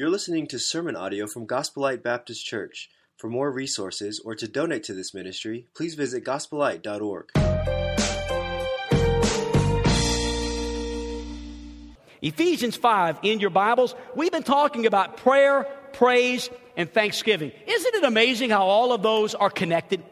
You're listening to sermon audio from Gospel Light Baptist Church. For more resources or to donate to this ministry, please visit gospelite.org. Ephesians 5 in your Bibles, we've been talking about prayer, praise, and thanksgiving. Isn't it amazing how all of those are connected?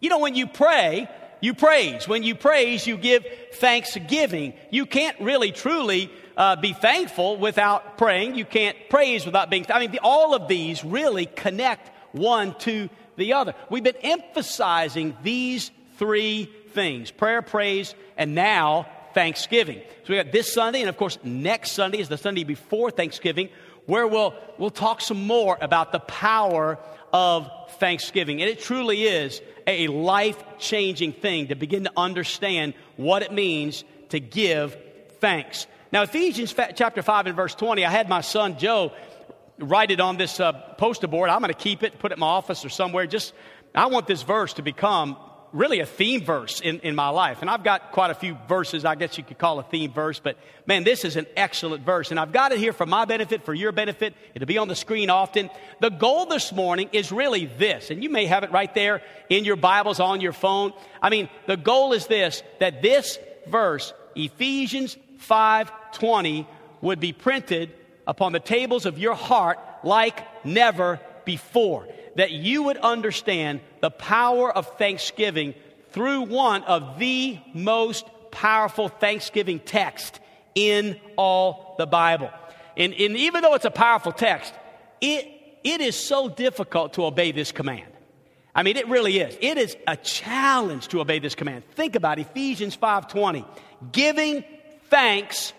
You know, when you pray, you praise. When you praise, you give thanksgiving. You can't really truly uh, be thankful without praying. You can't praise without being. I mean, the, all of these really connect one to the other. We've been emphasizing these three things prayer, praise, and now Thanksgiving. So we got this Sunday, and of course, next Sunday is the Sunday before Thanksgiving, where we'll, we'll talk some more about the power of Thanksgiving. And it truly is a life changing thing to begin to understand what it means to give thanks. Now, Ephesians chapter 5 and verse 20, I had my son Joe write it on this uh, poster board. I'm going to keep it, put it in my office or somewhere. Just, I want this verse to become really a theme verse in, in my life. And I've got quite a few verses, I guess you could call a theme verse, but man, this is an excellent verse. And I've got it here for my benefit, for your benefit. It'll be on the screen often. The goal this morning is really this, and you may have it right there in your Bibles on your phone. I mean, the goal is this that this verse, Ephesians 5:20, would be printed upon the tables of your heart like never before that you would understand the power of thanksgiving through one of the most powerful thanksgiving text in all the Bible. And, and even though it's a powerful text, it, it is so difficult to obey this command. I mean, it really is. It is a challenge to obey this command. Think about Ephesians 5:20. Giving thanks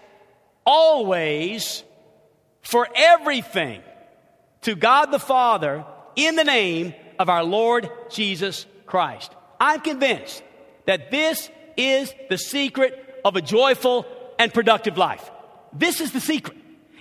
always for everything to God the Father in the name of our Lord Jesus Christ. I'm convinced that this is the secret of a joyful and productive life. This is the secret.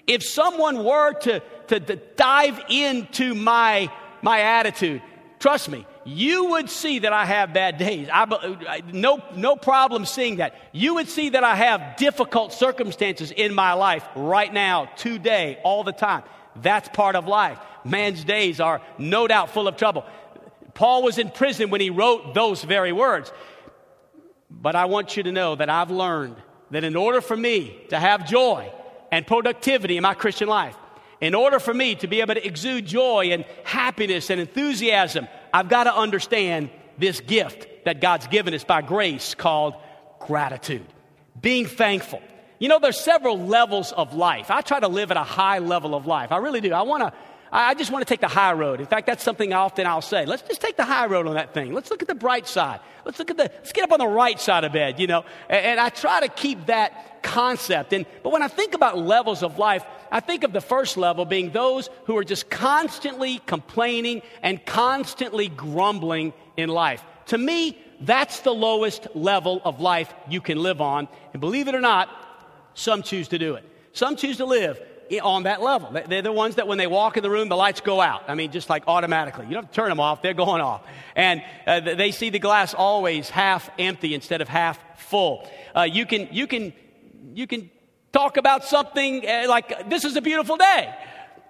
If someone were to, to, to, dive into my, my attitude, trust me, you would see that I have bad days. I, no, no problem seeing that. You would see that I have difficult circumstances in my life right now, today, all the time. That's part of life man's days are no doubt full of trouble. Paul was in prison when he wrote those very words. But I want you to know that I've learned that in order for me to have joy and productivity in my Christian life, in order for me to be able to exude joy and happiness and enthusiasm, I've got to understand this gift that God's given us by grace called gratitude. Being thankful. You know, there's several levels of life. I try to live at a high level of life. I really do. I want to I just want to take the high road. In fact, that's something often I'll say. Let's just take the high road on that thing. Let's look at the bright side. Let's look at the, let's get up on the right side of bed, you know. And, and I try to keep that concept. And, but when I think about levels of life, I think of the first level being those who are just constantly complaining and constantly grumbling in life. To me, that's the lowest level of life you can live on. And believe it or not, some choose to do it. Some choose to live on that level. They're the ones that when they walk in the room, the lights go out. I mean, just like automatically. You don't have to turn them off, they're going off. And uh, they see the glass always half empty instead of half full. Uh, you, can, you, can, you can talk about something uh, like, this is a beautiful day.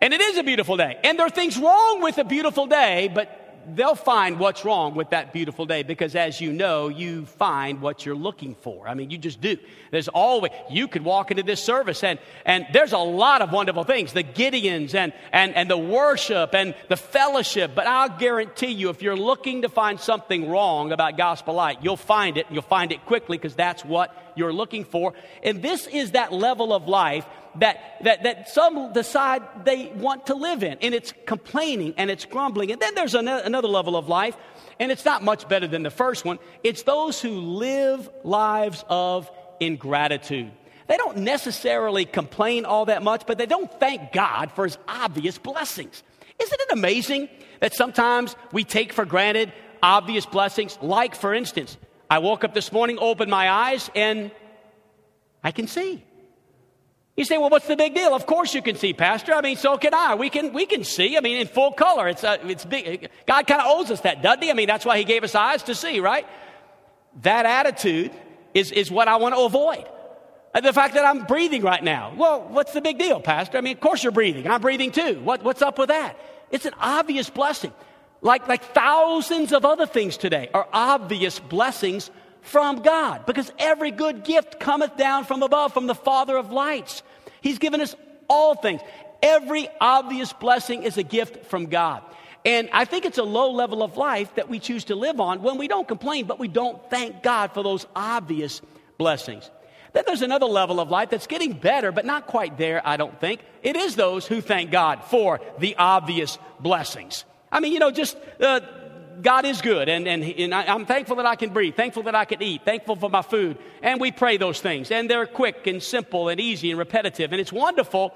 And it is a beautiful day. And there are things wrong with a beautiful day, but they'll find what's wrong with that beautiful day because as you know you find what you're looking for. I mean you just do. There's always you could walk into this service and and there's a lot of wonderful things. The gideons and and and the worship and the fellowship. But i'll guarantee you if you're looking to find something wrong about gospel light you'll find it and you'll find it quickly because that's what you're looking for. And this is that level of life that, that, that some decide they want to live in. And it's complaining and it's grumbling. And then there's another level of life, and it's not much better than the first one. It's those who live lives of ingratitude. They don't necessarily complain all that much, but they don't thank God for his obvious blessings. Isn't it amazing that sometimes we take for granted obvious blessings? Like, for instance, I woke up this morning, opened my eyes, and I can see. You say, well, what's the big deal? Of course you can see, Pastor. I mean, so can I. We can, we can see. I mean, in full color. It's, uh, it's big. God kind of owes us that, doesn't he? I mean, that's why he gave us eyes to see, right? That attitude is, is what I want to avoid. Uh, The fact that I'm breathing right now. Well, what's the big deal, Pastor? I mean, of course you're breathing. I'm breathing too. What, what's up with that? It's an obvious blessing. Like, like thousands of other things today are obvious blessings from God because every good gift cometh down from above, from the Father of lights. He's given us all things. Every obvious blessing is a gift from God. And I think it's a low level of life that we choose to live on when we don't complain, but we don't thank God for those obvious blessings. Then there's another level of life that's getting better, but not quite there, I don't think. It is those who thank God for the obvious blessings. I mean, you know, just uh, God is good, and, and, and I, I'm thankful that I can breathe, thankful that I can eat, thankful for my food. And we pray those things, and they're quick and simple and easy and repetitive, and it's wonderful,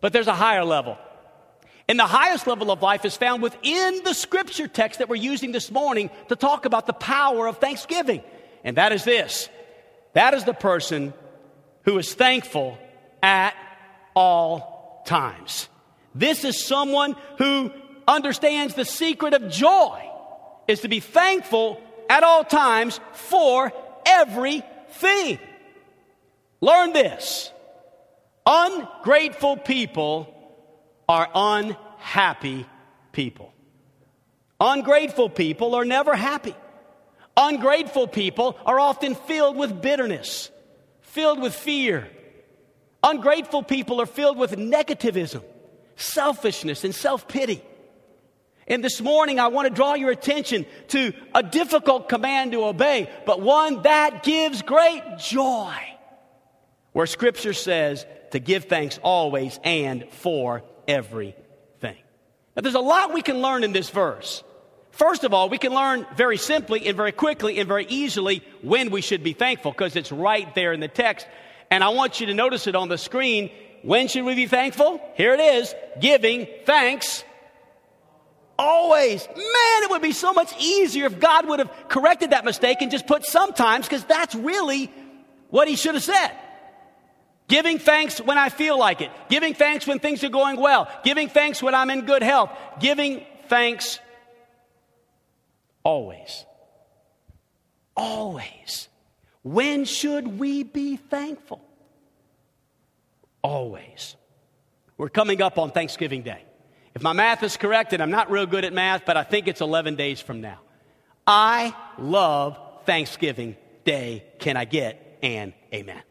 but there's a higher level. And the highest level of life is found within the scripture text that we're using this morning to talk about the power of thanksgiving. And that is this that is the person who is thankful at all times. This is someone who understands the secret of joy is to be thankful at all times for everything. Learn this. Ungrateful people are unhappy people. Ungrateful people are never happy. Ungrateful people are often filled with bitterness, filled with fear. Ungrateful people are filled with negativism, selfishness, and self pity. And this morning, I want to draw your attention to a difficult command to obey, but one that gives great joy. Where Scripture says to give thanks always and for everything. Now, there's a lot we can learn in this verse. First of all, we can learn very simply and very quickly and very easily when we should be thankful because it's right there in the text. And I want you to notice it on the screen. When should we be thankful? Here it is giving thanks always. Man, it would be so much easier if God would have corrected that mistake and just put sometimes because that's really what He should have said. Giving thanks when I feel like it. Giving thanks when things are going well. Giving thanks when I'm in good health. Giving thanks always. Always. When should we be thankful? Always. We're coming up on Thanksgiving Day. If my math is correct, and I'm not real good at math, but I think it's 11 days from now. I love Thanksgiving Day. Can I get an amen?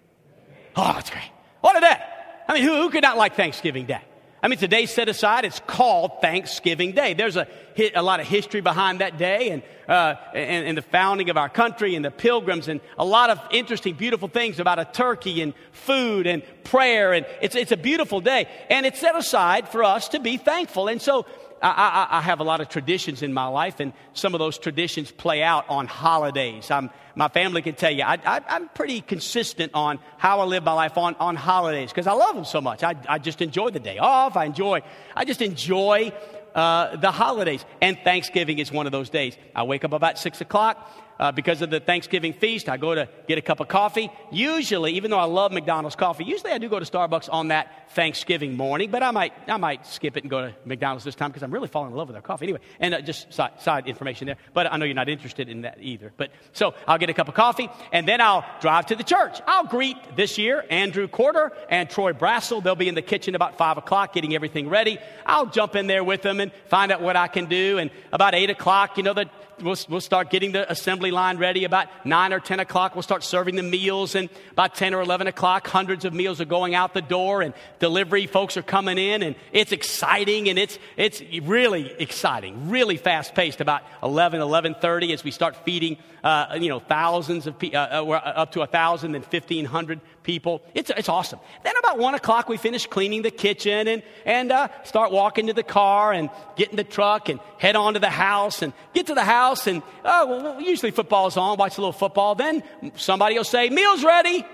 Oh, that's great. What a day. I mean, who, who could not like Thanksgiving Day? I mean, day set aside. It's called Thanksgiving Day. There's a, a lot of history behind that day and, uh, and, and the founding of our country and the pilgrims and a lot of interesting, beautiful things about a turkey and food and prayer. And it's, it's a beautiful day. And it's set aside for us to be thankful. And so I, I, I, have a lot of traditions in my life, and some of those traditions play out on holidays. I'm, my family can tell you I, am pretty consistent on how I live my life on, on holidays because I love them so much. I, I just enjoy the day off. I enjoy, I just enjoy uh, the holidays. And Thanksgiving is one of those days. I wake up about six o'clock uh, because of the Thanksgiving feast. I go to get a cup of coffee. Usually, even though I love McDonald's coffee, usually I do go to Starbucks on that Thanksgiving morning, but I might, I might skip it and go to McDonald's this time because I'm really falling in love with their coffee. Anyway, and uh, just side, side, information there, but I know you're not interested in that either. But so I'll get a cup of coffee and then I'll drive to the church. I'll greet this year Andrew Corder and Troy Brassel. They'll be in the kitchen about five o'clock getting everything ready. I'll jump in there with them and find out what I can do. And about eight o'clock, you know, the, we'll, we'll start getting the assembly line ready. About 9 or 10 o'clock, we'll start serving the meals. And about 10 or 11 o'clock, hundreds of meals are going out the door and delivery folks are coming in. And it's exciting and it's, it's really exciting, really fast paced. About 11, 11.30 as we start feeding, uh, you know, thousands of people, uh, uh, up to 1,000 and 1,500 people. It's, it's awesome. Then about 1 o'clock, we finish cleaning the kitchen and, and uh, start walking to the car and get in the truck and head on to the house and get to the house and, oh, well, usually football's on, watch a little football. Then somebody will say, meal's ready.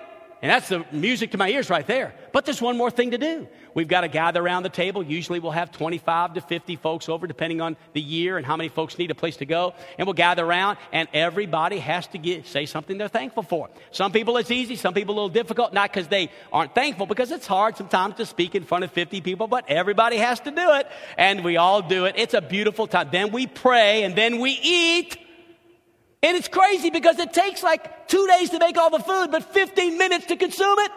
And that's the music to my ears right there. But there's one more thing to do. We've got to gather around the table. Usually we'll have 25 to 50 folks over, depending on the year and how many folks need a place to go. And we'll gather around, and everybody has to get, say something they're thankful for. Some people it's easy, some people a little difficult, not because they aren't thankful, because it's hard sometimes to speak in front of 50 people, but everybody has to do it, and we all do it. It's a beautiful time. Then we pray, and then we eat. And it's crazy because it takes like two days to make all the food, but 15 minutes to consume it.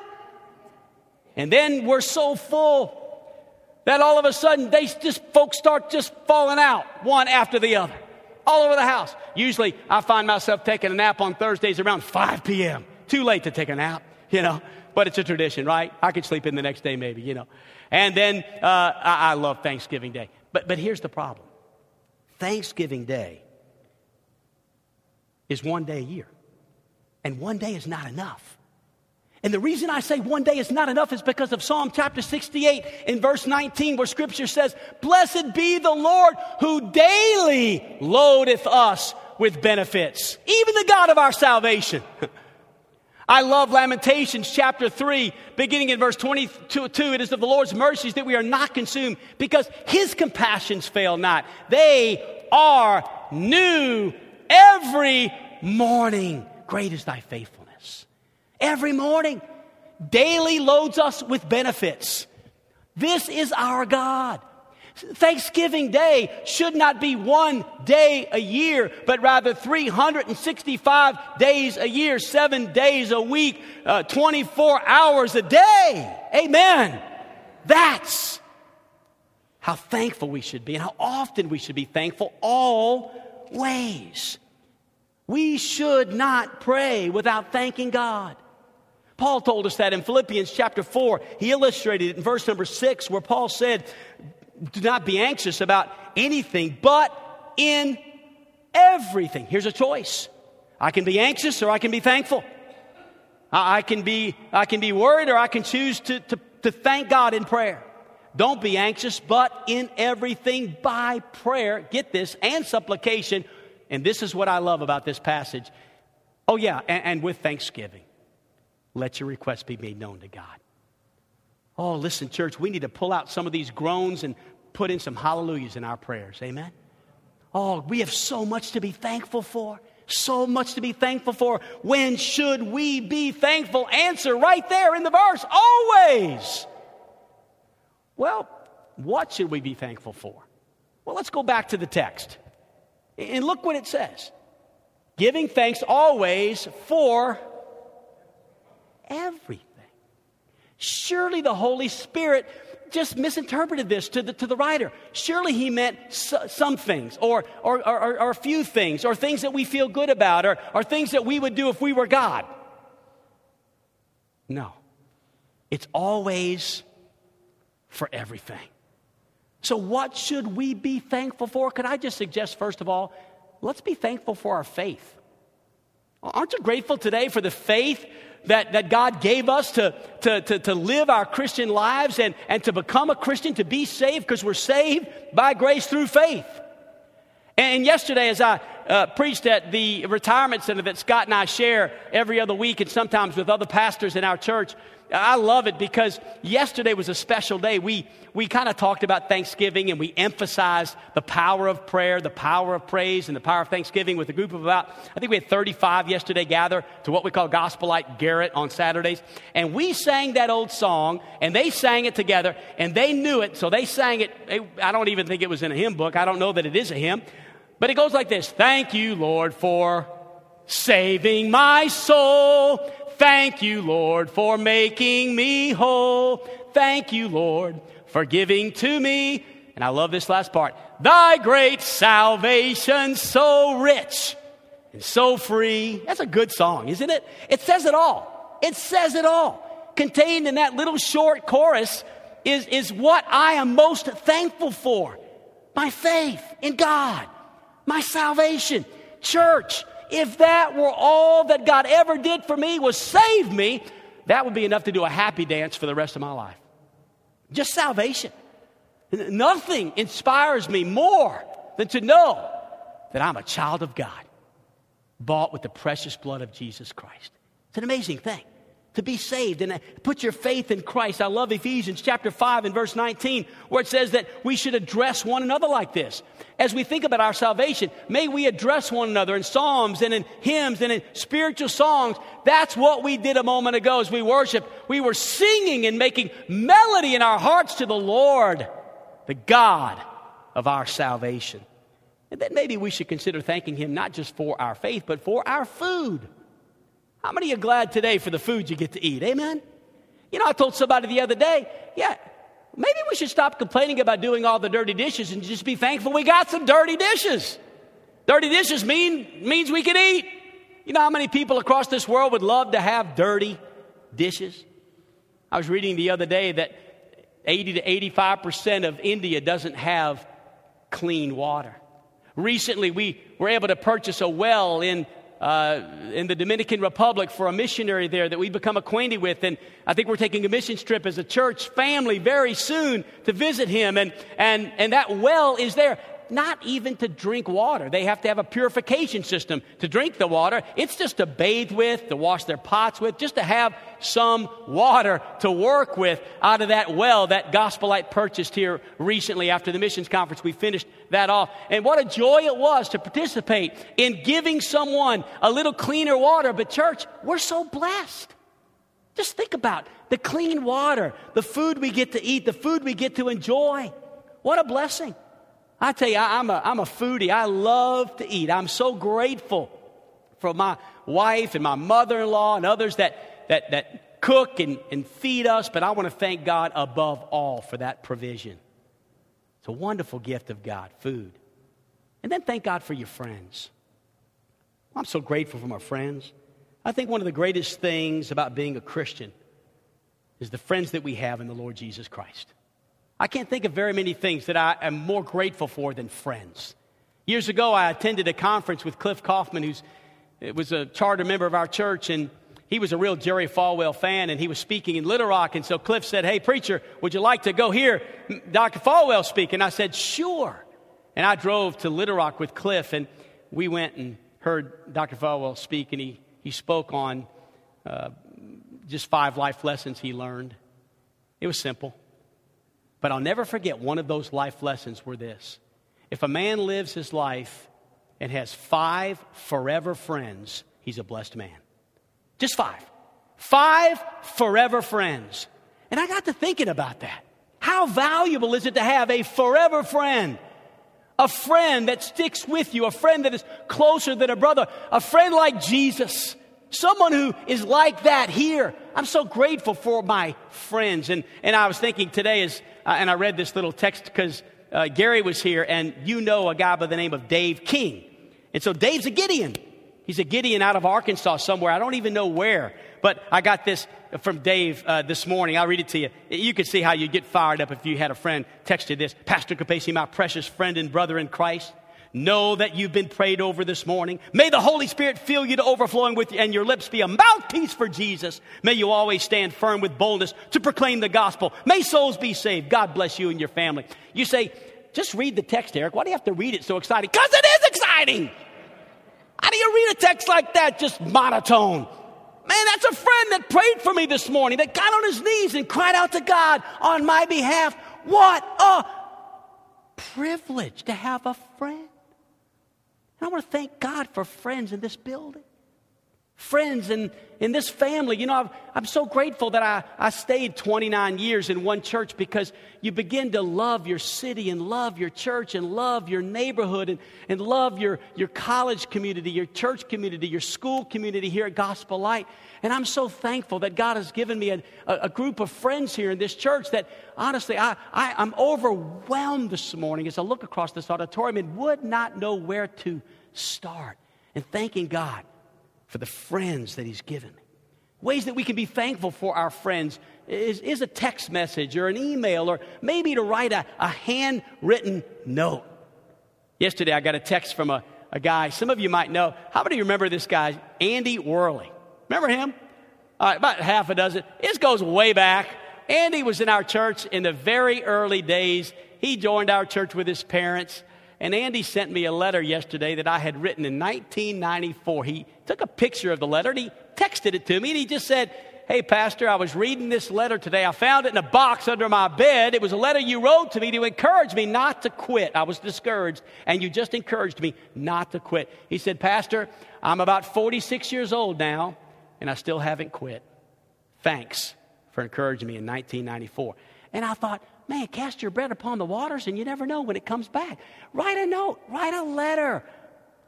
And then we're so full that all of a sudden they just folks start just falling out one after the other all over the house. Usually I find myself taking a nap on Thursdays around 5 p.m. Too late to take a nap, you know, but it's a tradition, right? I could sleep in the next day maybe, you know. And then uh, I, I love Thanksgiving Day. But, but here's the problem Thanksgiving Day is one day a year. And one day is not enough. And the reason I say one day is not enough is because of Psalm chapter 68 in verse 19, where scripture says, Blessed be the Lord who daily loadeth us with benefits, even the God of our salvation. I love Lamentations chapter 3, beginning in verse 22. It is of the Lord's mercies that we are not consumed because his compassions fail not. They are new every morning. Great is thy faithfulness. Every morning, daily loads us with benefits. This is our God. Thanksgiving Day should not be one day a year, but rather 365 days a year, seven days a week, uh, 24 hours a day. Amen. That's how thankful we should be and how often we should be thankful always. We should not pray without thanking God. Paul told us that in Philippians chapter 4. He illustrated it in verse number 6, where Paul said, do not be anxious about anything, but in everything. Here's a choice. I can be anxious or I can be thankful. I can be, I can be worried or I can choose to, to, to thank God in prayer. Don't be anxious, but in everything by prayer, get this, and supplication. And this is what I love about this passage. Oh, yeah, and, and with thanksgiving, let your requests be made known to God. Oh, listen, church, we need to pull out some of these groans and put in some hallelujahs in our prayers. Amen? Oh, we have so much to be thankful for. So much to be thankful for. When should we be thankful? Answer right there in the verse. Always. Well, what should we be thankful for? Well, let's go back to the text. And look what it says giving thanks always for everything. Surely the Holy Spirit just misinterpreted this to the, to the writer. Surely he meant some things, or, or, or, or, a few things, or things that we feel good about, or, or things that we would do if we were God. No. It's always for everything. So, what should we be thankful for? Could I just suggest, first of all, let's be thankful for our faith. Aren't you grateful today for the faith that, that God gave us to, to, to, to live our Christian lives and, and to become a Christian, to be saved, because we're saved by grace through faith. And yesterday, as I uh, preached at the retirement center that Scott and I share every other week, and sometimes with other pastors in our church, I love it because yesterday was a special day. We, we kind of talked about Thanksgiving and we emphasized the power of prayer, the power of praise, and the power of Thanksgiving with a group of about, I think we had 35 yesterday gather to what we call Gospel Light Garrett on Saturdays. And we sang that old song and they sang it together and they knew it. So they sang it. I don't even think it was in a hymn book. I don't know that it is a hymn. But it goes like this Thank you, Lord, for saving my soul. Thank you, Lord, for making me whole. Thank you, Lord, for giving to me. And I love this last part. Thy great salvation so rich and so free. That's a good song, isn't it? It says it all. It says it all. Contained in that little short chorus is, is what I am most thankful for. My faith in God, my salvation, church, if that were all that God ever did for me was save me, that would be enough to do a happy dance for the rest of my life. Just salvation. Nothing inspires me more than to know that I'm a child of God, bought with the precious blood of Jesus Christ. It's an amazing thing to be saved and put your faith in Christ. I love Ephesians chapter 5 and verse 19, where it says that we should address one another like this. As we think about our salvation, may we address one another in psalms and in hymns and in spiritual songs. That's what we did a moment ago as we worshiped. We were singing and making melody in our hearts to the Lord, the God of our salvation. And then maybe we should consider thanking Him not just for our faith, but for our food. How many are glad today for the food you get to eat? Amen? You know, I told somebody the other day, yeah, maybe we should stop complaining about doing all the dirty dishes and just be thankful we got some dirty dishes. Dirty dishes mean, means we can eat. You know how many people across this world would love to have dirty dishes? I was reading the other day that 80 to 85% of India doesn't have clean water. Recently, we were able to purchase a well in, uh, in the Dominican Republic for a missionary there that we've become acquainted with. And I think we're taking a mission trip as a church family very soon to visit him. And, and, and that well is there not even to drink water. They have to have a purification system to drink the water. It's just to bathe with, to wash their pots with, just to have some water to work with out of that well that Gospel Light purchased here recently after the missions conference. We finished that off. And what a joy it was to participate in giving someone a little cleaner water. But, church, we're so blessed. Just think about the clean water, the food we get to eat, the food we get to enjoy. What a blessing. I tell you, I, am a, I'm a foodie. I love to eat. I'm so grateful for my wife and my mother in law and others that, that, that cook and, and feed us, but I want to thank God above all for that provision. It's a wonderful gift of God, food. And then thank God for your friends. I'm so grateful for my friends. I think one of the greatest things about being a Christian is the friends that we have in the Lord Jesus Christ. I can't think of very many things that I am more grateful for than friends. Years ago, I attended a conference with Cliff Kaufman, who's was a charter member of our church, and he was a real Jerry Falwell fan, and he was speaking in Little Rock. And so Cliff said, Hey, preacher, would you like to go hear Dr. Falwell speak? And I said, Sure. And I drove to Little Rock with Cliff, and we went and heard Dr. Falwell speak, and he, he spoke on uh, just five life lessons he learned. It was simple. But I'll never forget one of those life lessons were this. If a man lives his life and has five forever friends, he's a blessed man. Just five. Five forever friends. And I got to thinking about that. How valuable is it to have a forever friend? A friend that sticks with you, a friend that is closer than a brother, a friend like Jesus Someone who is like that here. I'm so grateful for my friends. And, and I was thinking today, is, uh, and I read this little text because uh, Gary was here, and you know a guy by the name of Dave King. And so Dave's a Gideon. He's a Gideon out of Arkansas somewhere. I don't even know where. But I got this from Dave uh, this morning. I'll read it to you. You could see how you get fired up if you had a friend text you this. Pastor Capacey, my precious friend and brother in Christ. Know that you've been prayed over this morning. May the Holy Spirit fill you to overflowing with you and your lips be a mouthpiece for Jesus. May you always stand firm with boldness to proclaim the gospel. May souls be saved. God bless you and your family. You say, just read the text, Eric. Why do you have to read it so exciting? Because it is exciting. How do you read a text like that just monotone? Man, that's a friend that prayed for me this morning, that got on his knees and cried out to God on my behalf. What a privilege to have a friend. And I want to thank God for friends in this building. Friends in, in this family. You know, i I'm so grateful that I, I stayed 29 years in one church because you begin to love your city and love your church and love your neighborhood and, and love your, your college community, your church community, your school community here at Gospel Light. And I'm so thankful that God has given me a, a, group of friends here in this church that honestly, I, I, I'm overwhelmed this morning as I look across this auditorium and would not know where to start. And thanking God for the friends that He's given. Ways that we can be thankful for our friends is, is a text message or an email or maybe to write a, a handwritten note. Yesterday, I got a text from a, a guy, some of you might know. How many you remember this guy, Andy Worley? Remember him? All right, about half a dozen. This goes way back. Andy was in our church in the very early days. He joined our church with his parents. And Andy sent me a letter yesterday that I had written in 1994. He took a picture of the letter and he texted it to me and he just said, Hey, Pastor, I was reading this letter today. I found it in a box under my bed. It was a letter you wrote to me to encourage me not to quit. I was discouraged, and you just encouraged me not to quit. He said, Pastor, I'm about 46 years old now, and I still haven't quit. Thanks for encouraging me in 1994. And I thought, Man, cast your bread upon the waters and you never know when it comes back. Write a note, write a letter.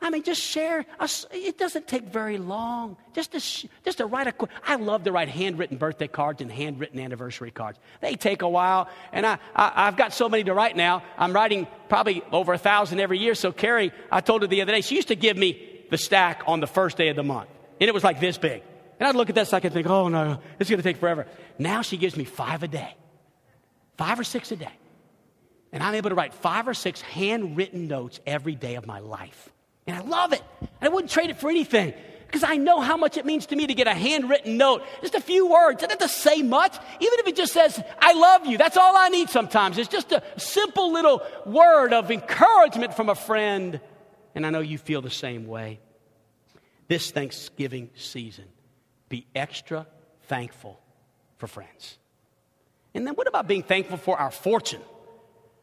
I mean, just share. A, it doesn't take very long. Just to, just to write a. I love to write handwritten birthday cards and handwritten anniversary cards. They take a while, and I, I have got so many to write now. I'm writing probably over a thousand every year. So Carrie, I told her the other day, she used to give me the stack on the first day of the month, and it was like this big. And I'd look at that stack and think, oh no, it's going to take forever. Now she gives me five a day five or six a day. And I'm able to write five or six handwritten notes every day of my life. And I love it. And I wouldn't trade it for anything because I know how much it means to me to get a handwritten note. Just a few words. It doesn't have to say much. Even if it just says, I love you. That's all I need sometimes. It's just a simple little word of encouragement from a friend. And I know you feel the same way. This Thanksgiving season, be extra thankful for friends. And then what about being thankful for our fortune?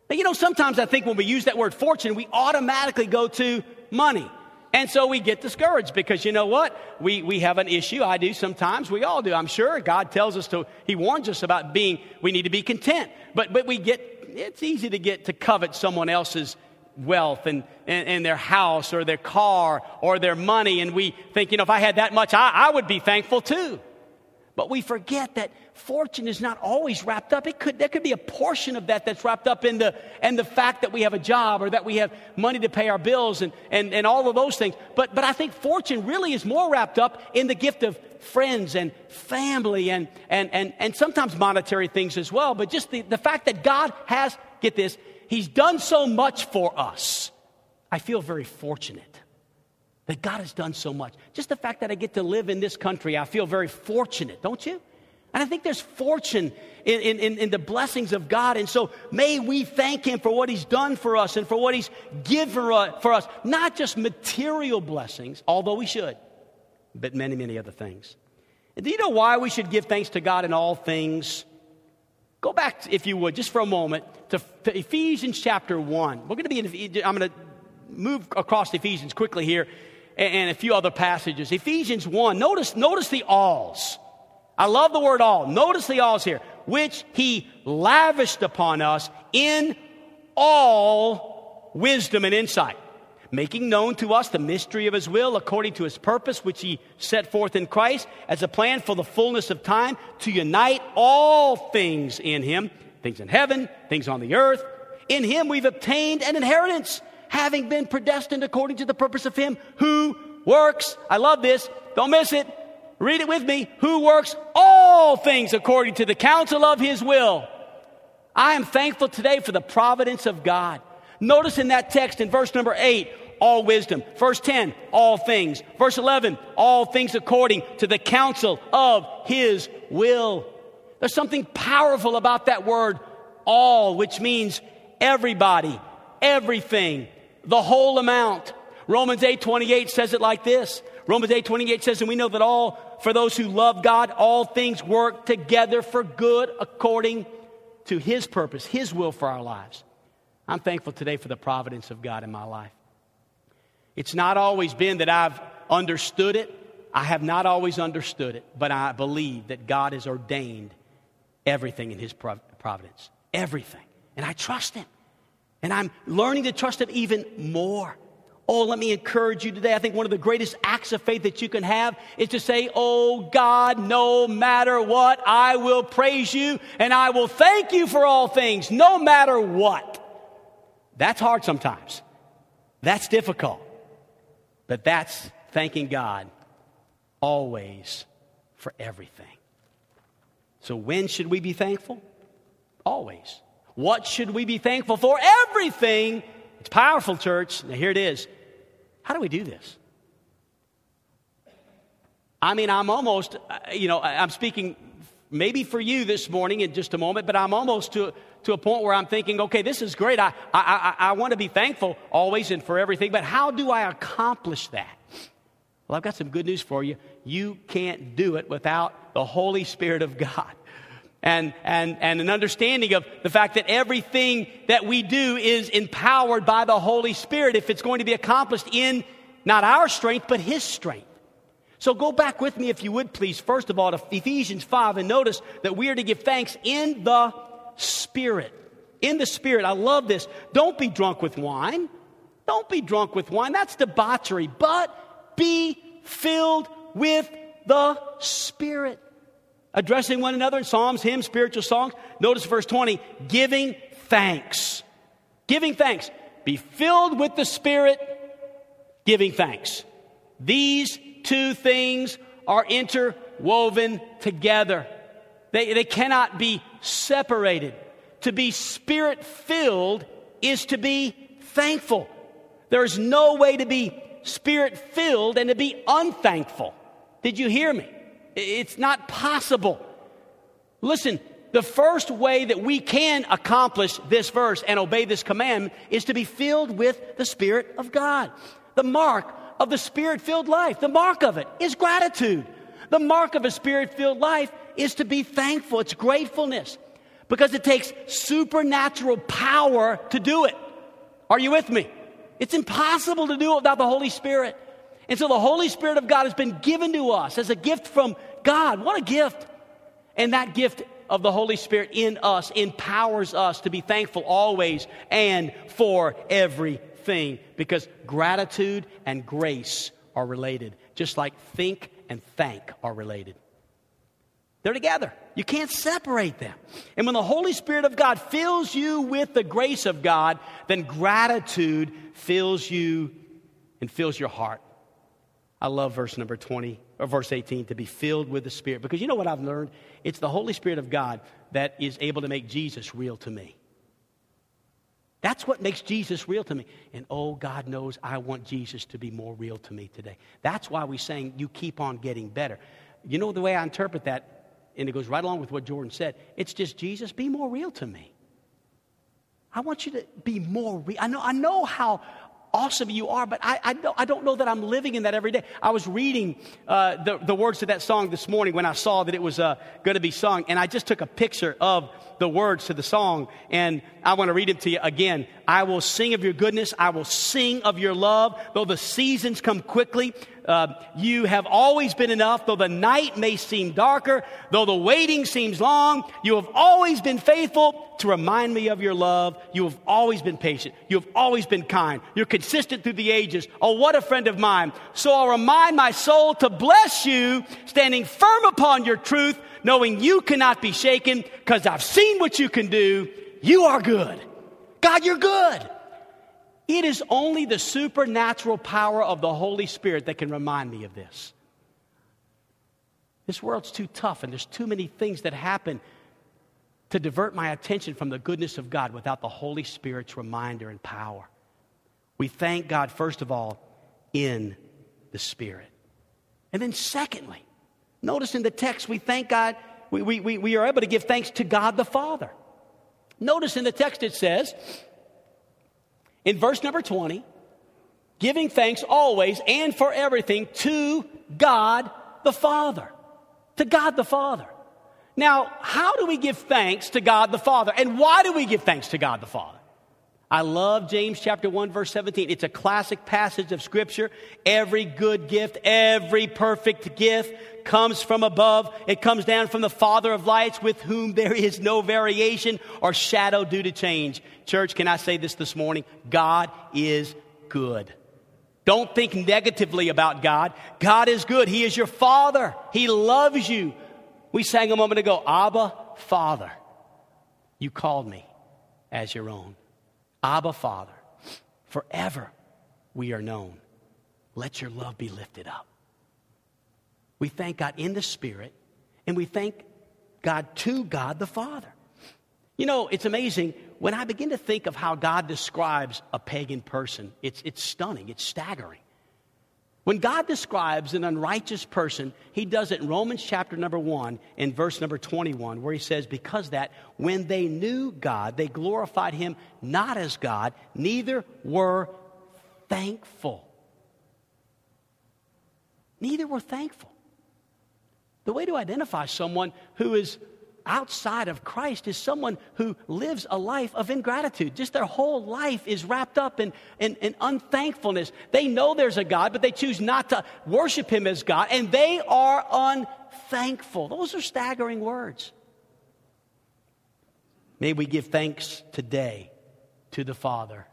Now, you know, sometimes I think when we use that word fortune, we automatically go to money. And so we get discouraged because you know what? We, we have an issue. I do sometimes. We all do. I'm sure God tells us to, He warns us about being, we need to be content. But, but we get, it's easy to get to covet someone else's wealth and, and, and, their house or their car or their money. And we think, you know, if I had that much, I, I would be thankful too. But we forget that fortune is not always wrapped up. It could, there could be a portion of that that's wrapped up in the, and the fact that we have a job or that we have money to pay our bills and, and, and all of those things. But, but I think fortune really is more wrapped up in the gift of friends and family and, and, and, and sometimes monetary things as well. But just the, the fact that God has, get this, He's done so much for us. I feel very fortunate that God has done so much. Just the fact that I get to live in this country, I feel very fortunate, don't you? And I think there's fortune in, in, in, the blessings of God. And so may we thank Him for what He's done for us and for what He's given for us. Not just material blessings, although we should, but many, many other things. And do you know why we should give thanks to God in all things? Go back, if you would, just for a moment to, to Ephesians chapter 1. We're going to be in, I'm going to move across Ephesians quickly here and a few other passages. Ephesians 1, notice, notice the alls. I love the word all. Notice the alls here. Which he lavished upon us in all wisdom and insight, making known to us the mystery of his will according to his purpose, which he set forth in Christ as a plan for the fullness of time to unite all things in him, things in heaven, things on the earth. In him we've obtained an inheritance having been predestined according to the purpose of Him who works. I love this. Don't miss it. Read it with me. Who works all things according to the counsel of His will. I am thankful today for the providence of God. Notice in that text in verse number 8, all wisdom. Verse 10, all things. Verse 11, all things according to the counsel of his will. There's something powerful about that word all, which means everybody, everything, the whole amount. Romans 8 28 says it like this. Romans 8 28 says, and we know that all, for those who love God, all things work together for good according to His purpose, His will for our lives. I'm thankful today for the providence of God in my life. It's not always been that I've understood it. I have not always understood it, but I believe that God has ordained everything in His providence. Everything. And I trust Him. And I'm learning to trust Him even more. Oh, let me encourage you today. I think one of the greatest acts of faith that you can have is to say, Oh God, no matter what, I will praise you and I will thank you for all things, no matter what. That's hard sometimes. That's difficult. But that's thanking God always for everything. So when should we be thankful? Always. What should we be thankful for? Everything. It's powerful, church. Now, here it is. How do we do this? I mean, I'm almost, uh, you know, I'm speaking maybe for you this morning in just a moment, but I'm almost to, to a point where I'm thinking, okay, this is great. I, I, I, I want to be thankful always and for everything, but how do I accomplish that? Well, I've got some good news for you. You can't do it without the Holy Spirit of God and, and, and an understanding of the fact that everything that we do is empowered by the Holy Spirit if it's going to be accomplished in not our strength, but His strength. So go back with me, if you would, please, first of all, to Ephesians 5, and notice that we are to give thanks in the Spirit. In the Spirit. I love this. Don't be drunk with wine. Don't be drunk with wine. That's debauchery. But be filled with the Spirit. Addressing one another in psalms, hymns, spiritual songs. Notice verse 20 giving thanks. Giving thanks. Be filled with the Spirit, giving thanks. These two things are interwoven together, they, they cannot be separated. To be spirit filled is to be thankful. There is no way to be spirit filled and to be unthankful. Did you hear me? It's not possible. Listen, the first way that we can accomplish this verse and obey this command is to be filled with the Spirit of God. The mark of the Spirit filled life, the mark of it is gratitude. The mark of a Spirit filled life is to be thankful, it's gratefulness because it takes supernatural power to do it. Are you with me? It's impossible to do it without the Holy Spirit. And so the Holy Spirit of God has been given to us as a gift from God. What a gift! And that gift of the Holy Spirit in us empowers us to be thankful always and for everything because gratitude and grace are related, just like think and thank are related. They're together. You can't separate them. And when the Holy Spirit of God fills you with the grace of God, then gratitude fills you and fills your heart. I love verse number 20 or verse 18 to be filled with the Spirit because you know what I've learned? It's the Holy Spirit of God that is able to make Jesus real to me. That's what makes Jesus real to me. And oh, God knows I want Jesus to be more real to me today. That's why we're saying you keep on getting better. You know the way I interpret that? and it goes right along with what Jordan said. It's just Jesus, be more real to me. I want you to be more real. I know, I know how awesome you are, but I, I, don't, I don't know that I'm living in that every day. I was reading uh, the, the words to that song this morning when I saw that it was uh, going to be sung, and I just took a picture of the words to the song, and I want to read it to you again. I will sing of your goodness. I will sing of your love. Though the seasons come quickly, uh, you have always been enough. Though the night may seem darker, though the waiting seems long, you have always been faithful to remind me of your love. You have always been patient. You have always been kind. You're consistent through the ages. Oh, what a friend of mine. So I'll remind my soul to bless you, standing firm upon your truth, knowing you cannot be shaken because I've seen what you can do. You are good. God, you're good. It is only the supernatural power of the Holy Spirit that can remind me of this. This world's too tough, and there's too many things that happen to divert my attention from the goodness of God without the Holy Spirit's reminder and power. We thank God, first of all, in the Spirit. And then, secondly, notice in the text, we thank God, we, we, we are able to give thanks to God the Father. Notice in the text it says, in verse number 20, giving thanks always and for everything to God the Father. To God the Father. Now, how do we give thanks to God the Father? And why do we give thanks to God the Father? I love James chapter 1 verse 17. It's a classic passage of scripture. Every good gift, every perfect gift comes from above. It comes down from the Father of lights with whom there is no variation or shadow due to change. Church, can I say this this morning? God is good. Don't think negatively about God. God is good. He is your Father. He loves you. We sang a moment ago, Abba, Father. You called me as your own. Abba, Father, forever we are known. Let your love be lifted up. We thank God in the Spirit, and we thank God to God the Father. You know, it's amazing. When I begin to think of how God describes a pagan person, it's, it's stunning, it's staggering. When God describes an unrighteous person, he does it in Romans chapter number 1 in verse number 21, where he says, Because that when they knew God, they glorified him not as God, neither were thankful. Neither were thankful. The way to identify someone who is outside of Christ is someone who lives a life of ingratitude. Just their whole life is wrapped up in, in, in, unthankfulness. They know there's a God, but they choose not to worship Him as God, and they are unthankful. Those are staggering words. May we give thanks today to the Father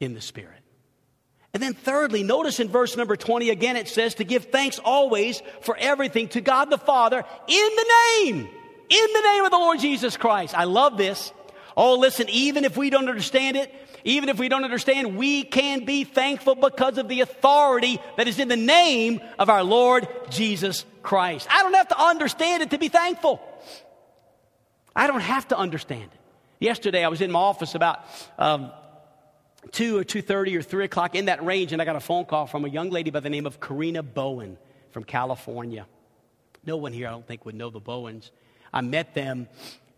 in the Spirit. And then, thirdly, notice in verse number 20 again, it says to give thanks always for everything to God the Father in the name, in the name of the Lord Jesus Christ. I love this. Oh, listen, even if we don't understand it, even if we don't understand, we can be thankful because of the authority that is in the name of our Lord Jesus Christ. I don't have to understand it to be thankful. I don't have to understand it. Yesterday, I was in my office about um, 2 or 2.30 or 3 o'clock in that range, and I got a phone call from a young lady by the name of Karina Bowen from California. No one here, I don't think, would know the Bowens. I met them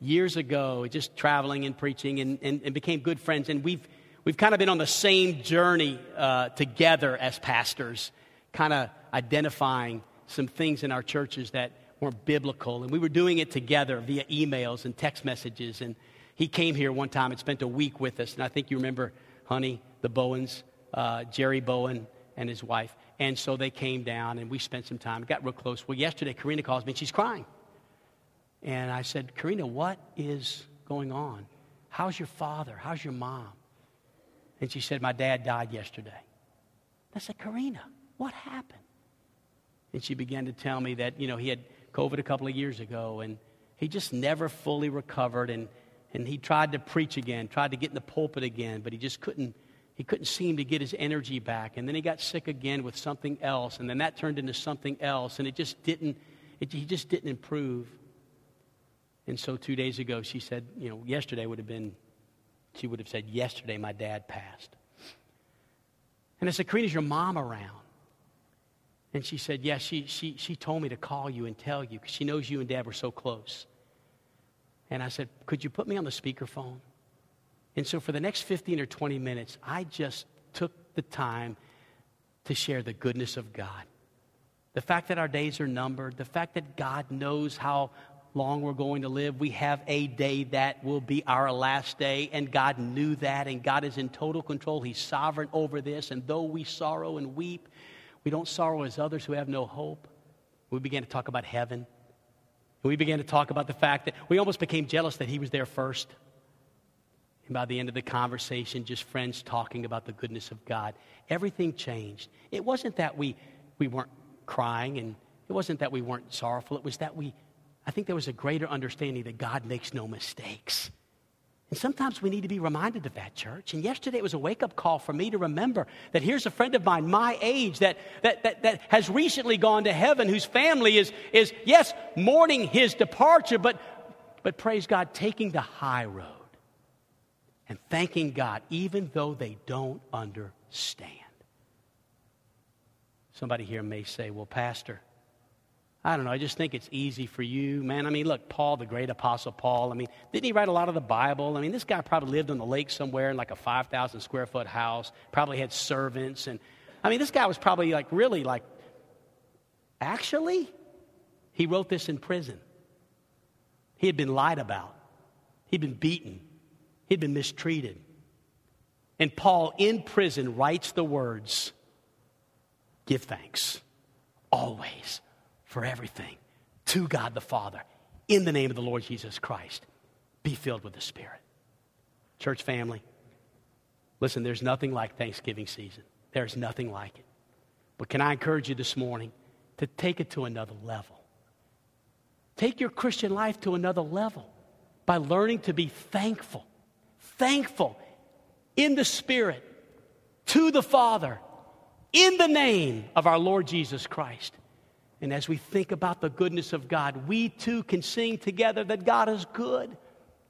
years ago, just traveling and preaching, and, and, and became good friends. And we've, we've kind of been on the same journey uh, together as pastors, kind of identifying some things in our churches that weren't biblical. And we were doing it together via emails and text messages. And he came here one time and spent a week with us. And I think you remember, honey, the Bowens, uh, Jerry Bowen and his wife. And so they came down and we spent some time, got real close. Well, yesterday, Karina calls me and she's crying. And I said, Karina, what is going on? How's your father? How's your mom? And she said, My dad died yesterday. I said, Karina, what happened? And she began to tell me that, you know, he had COVID a couple of years ago and he just never fully recovered and, and he tried to preach again, tried to get in the pulpit again, but he just couldn't he couldn't seem to get his energy back. And then he got sick again with something else, and then that turned into something else, and it just didn't it, he just didn't improve. And so two days ago, she said, you know, yesterday would have been, she would have said, yesterday my dad passed. And I said, Karina's your mom around? And she said, yes, yeah, she, she, she told me to call you and tell you because she knows you and dad were so close. And I said, could you put me on the speakerphone? And so for the next 15 or 20 minutes, I just took the time to share the goodness of God. The fact that our days are numbered, the fact that God knows how long we're going to live. We have a day that will be our last day, and God knew that, and God is in total control. He's sovereign over this, and though we sorrow and weep, we don't sorrow as others who have no hope. We began to talk about heaven. We began to talk about the fact that we almost became jealous that he was there first. And by the end of the conversation, just friends talking about the goodness of God, everything changed. It wasn't that we, we weren't crying and it wasn't that we weren't sorrowful. It was that we I think there was a greater understanding that God makes no mistakes. And sometimes we need to be reminded of that, church. And yesterday it was a wake up call for me to remember that here's a friend of mine, my age, that, that, that, that has recently gone to heaven, whose family is, is, yes, mourning his departure, but, but praise God, taking the high road and thanking God, even though they don't understand. Somebody here may say, Well, Pastor, I don't know. I just think it's easy for you, man. I mean, look, Paul, the great apostle Paul, I mean, didn't he write a lot of the Bible? I mean, this guy probably lived on the lake somewhere in like a 5,000 square foot house, probably had servants. And I mean, this guy was probably like really like, actually, he wrote this in prison. He had been lied about, he'd been beaten, he'd been mistreated. And Paul in prison writes the words, give thanks always for everything to God the Father in the name of the Lord Jesus Christ. Be filled with the Spirit. Church family, listen, there's nothing like Thanksgiving season. There's nothing like it. But can I encourage you this morning to take it to another level? Take your Christian life to another level by learning to be thankful. Thankful in the Spirit to the Father in the name of our Lord Jesus Christ. And as we think about the goodness of God, we too can sing together that God is good.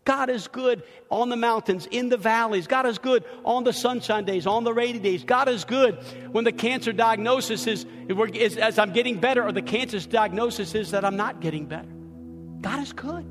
God is good on the mountains, in the valleys. God is good on the sunshine days, on the rainy days. God is good when the cancer diagnosis is, is as I'm getting better, or the cancer diagnosis is that I'm not getting better. God is good.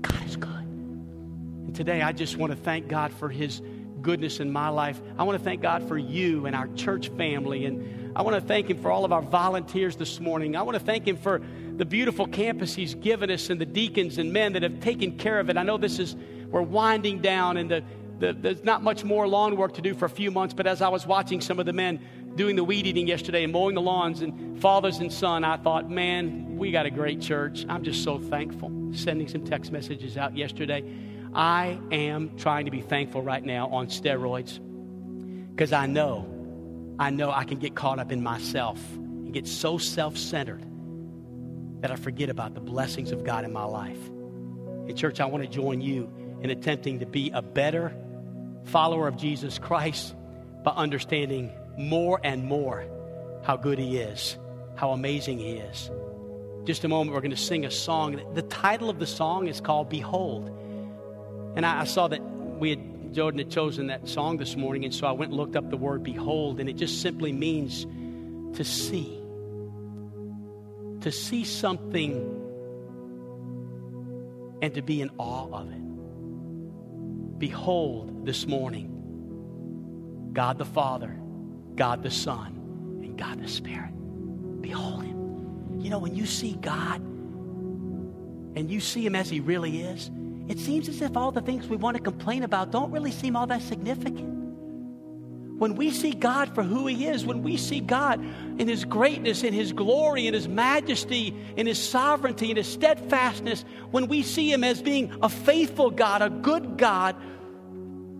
God is good. And today I just want to thank God for His goodness in my life. I want to thank God for you and our church family. And I want to thank Him for all of our volunteers this morning. I want to thank Him for the beautiful campus He's given us and the deacons and men that have taken care of it. I know this is, we're winding down and the, the, there's not much more lawn work to do for a few months. But as I was watching some of the men doing the weed eating yesterday and mowing the lawns and fathers and son, I thought, man, we got a great church. I'm just so thankful. Sending some text messages out yesterday I am trying to be thankful right now on steroids because I know, I know I can get caught up in myself and get so self centered that I forget about the blessings of God in my life. And, church, I want to join you in attempting to be a better follower of Jesus Christ by understanding more and more how good He is, how amazing He is. Just a moment, we're going to sing a song. The title of the song is called Behold. And I, I saw that we had, Jordan had chosen that song this morning, and so I went and looked up the word behold, and it just simply means to see. To see something and to be in awe of it. Behold this morning God the Father, God the Son, and God the Spirit. Behold Him. You know, when you see God and you see Him as He really is, it seems as if all the things we want to complain about don't really seem all that significant. When we see God for who He is, when we see God in His greatness, in His glory, in His majesty, in His sovereignty, in His steadfastness, when we see Him as being a faithful God, a good God,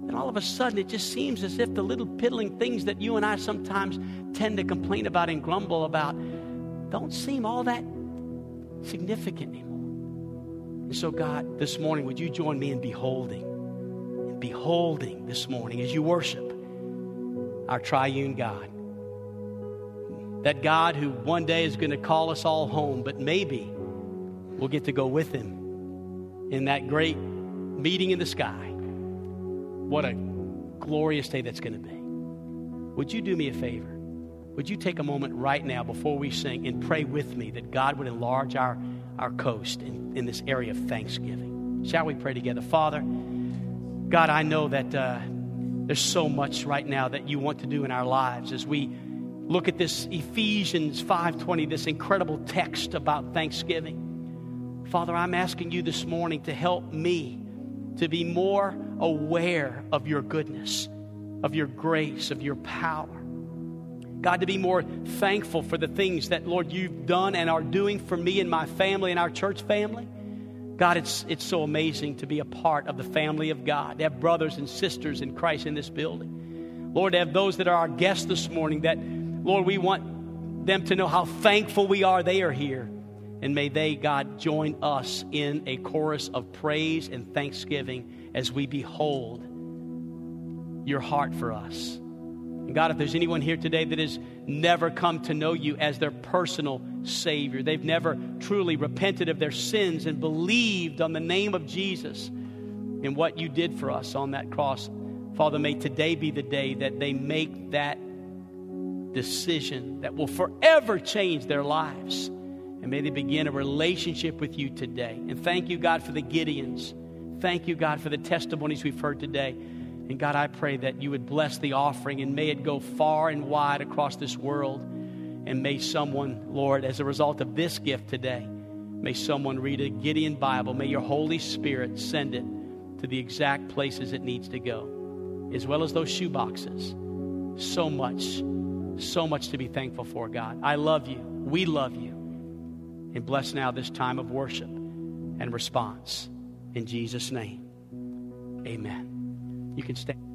then all of a sudden it just seems as if the little piddling things that you and I sometimes tend to complain about and grumble about don't seem all that significant anymore. And so, God, this morning, would you join me in beholding, in beholding this morning as you worship our triune God? That God who one day is going to call us all home, but maybe we'll get to go with him in that great meeting in the sky. What a glorious day that's going to be. Would you do me a favor? Would you take a moment right now before we sing and pray with me that God would enlarge our, our coast in, in this area of thanksgiving? Shall we pray together? Father, God, I know that uh, there's so much right now that you want to do in our lives as we look at this Ephesians 5:20, this incredible text about thanksgiving. Father, I'm asking you this morning to help me to be more aware of your goodness, of your grace, of your power. God, to be more thankful for the things that, Lord, you've done and are doing for me and my family and our church family. God, it's, it's so amazing to be a part of the family of God, to have brothers and sisters in Christ in this building. Lord, to have those that are our guests this morning that, Lord, we want them to know how thankful we are they are here. And may they, God, join us in a chorus of praise and thanksgiving as we behold your heart for us. God, if there's anyone here today that has never come to know you as their personal Savior, they've never truly repented of their sins and believed on the name of Jesus and what you did for us on that cross, Father, may today be the day that they make that decision that will forever change their lives. And may they begin a relationship with you today. And thank you, God, for the Gideons. Thank you, God, for the testimonies we've heard today. And God, I pray that you would bless the offering and may it go far and wide across this world. And may someone, Lord, as a result of this gift today, may someone read a Gideon Bible. May your Holy Spirit send it to the exact places it needs to go, as well as those shoe boxes. So much, so much to be thankful for, God. I love you. We love you. And bless now this time of worship and response. In Jesus' name, amen. You can stand.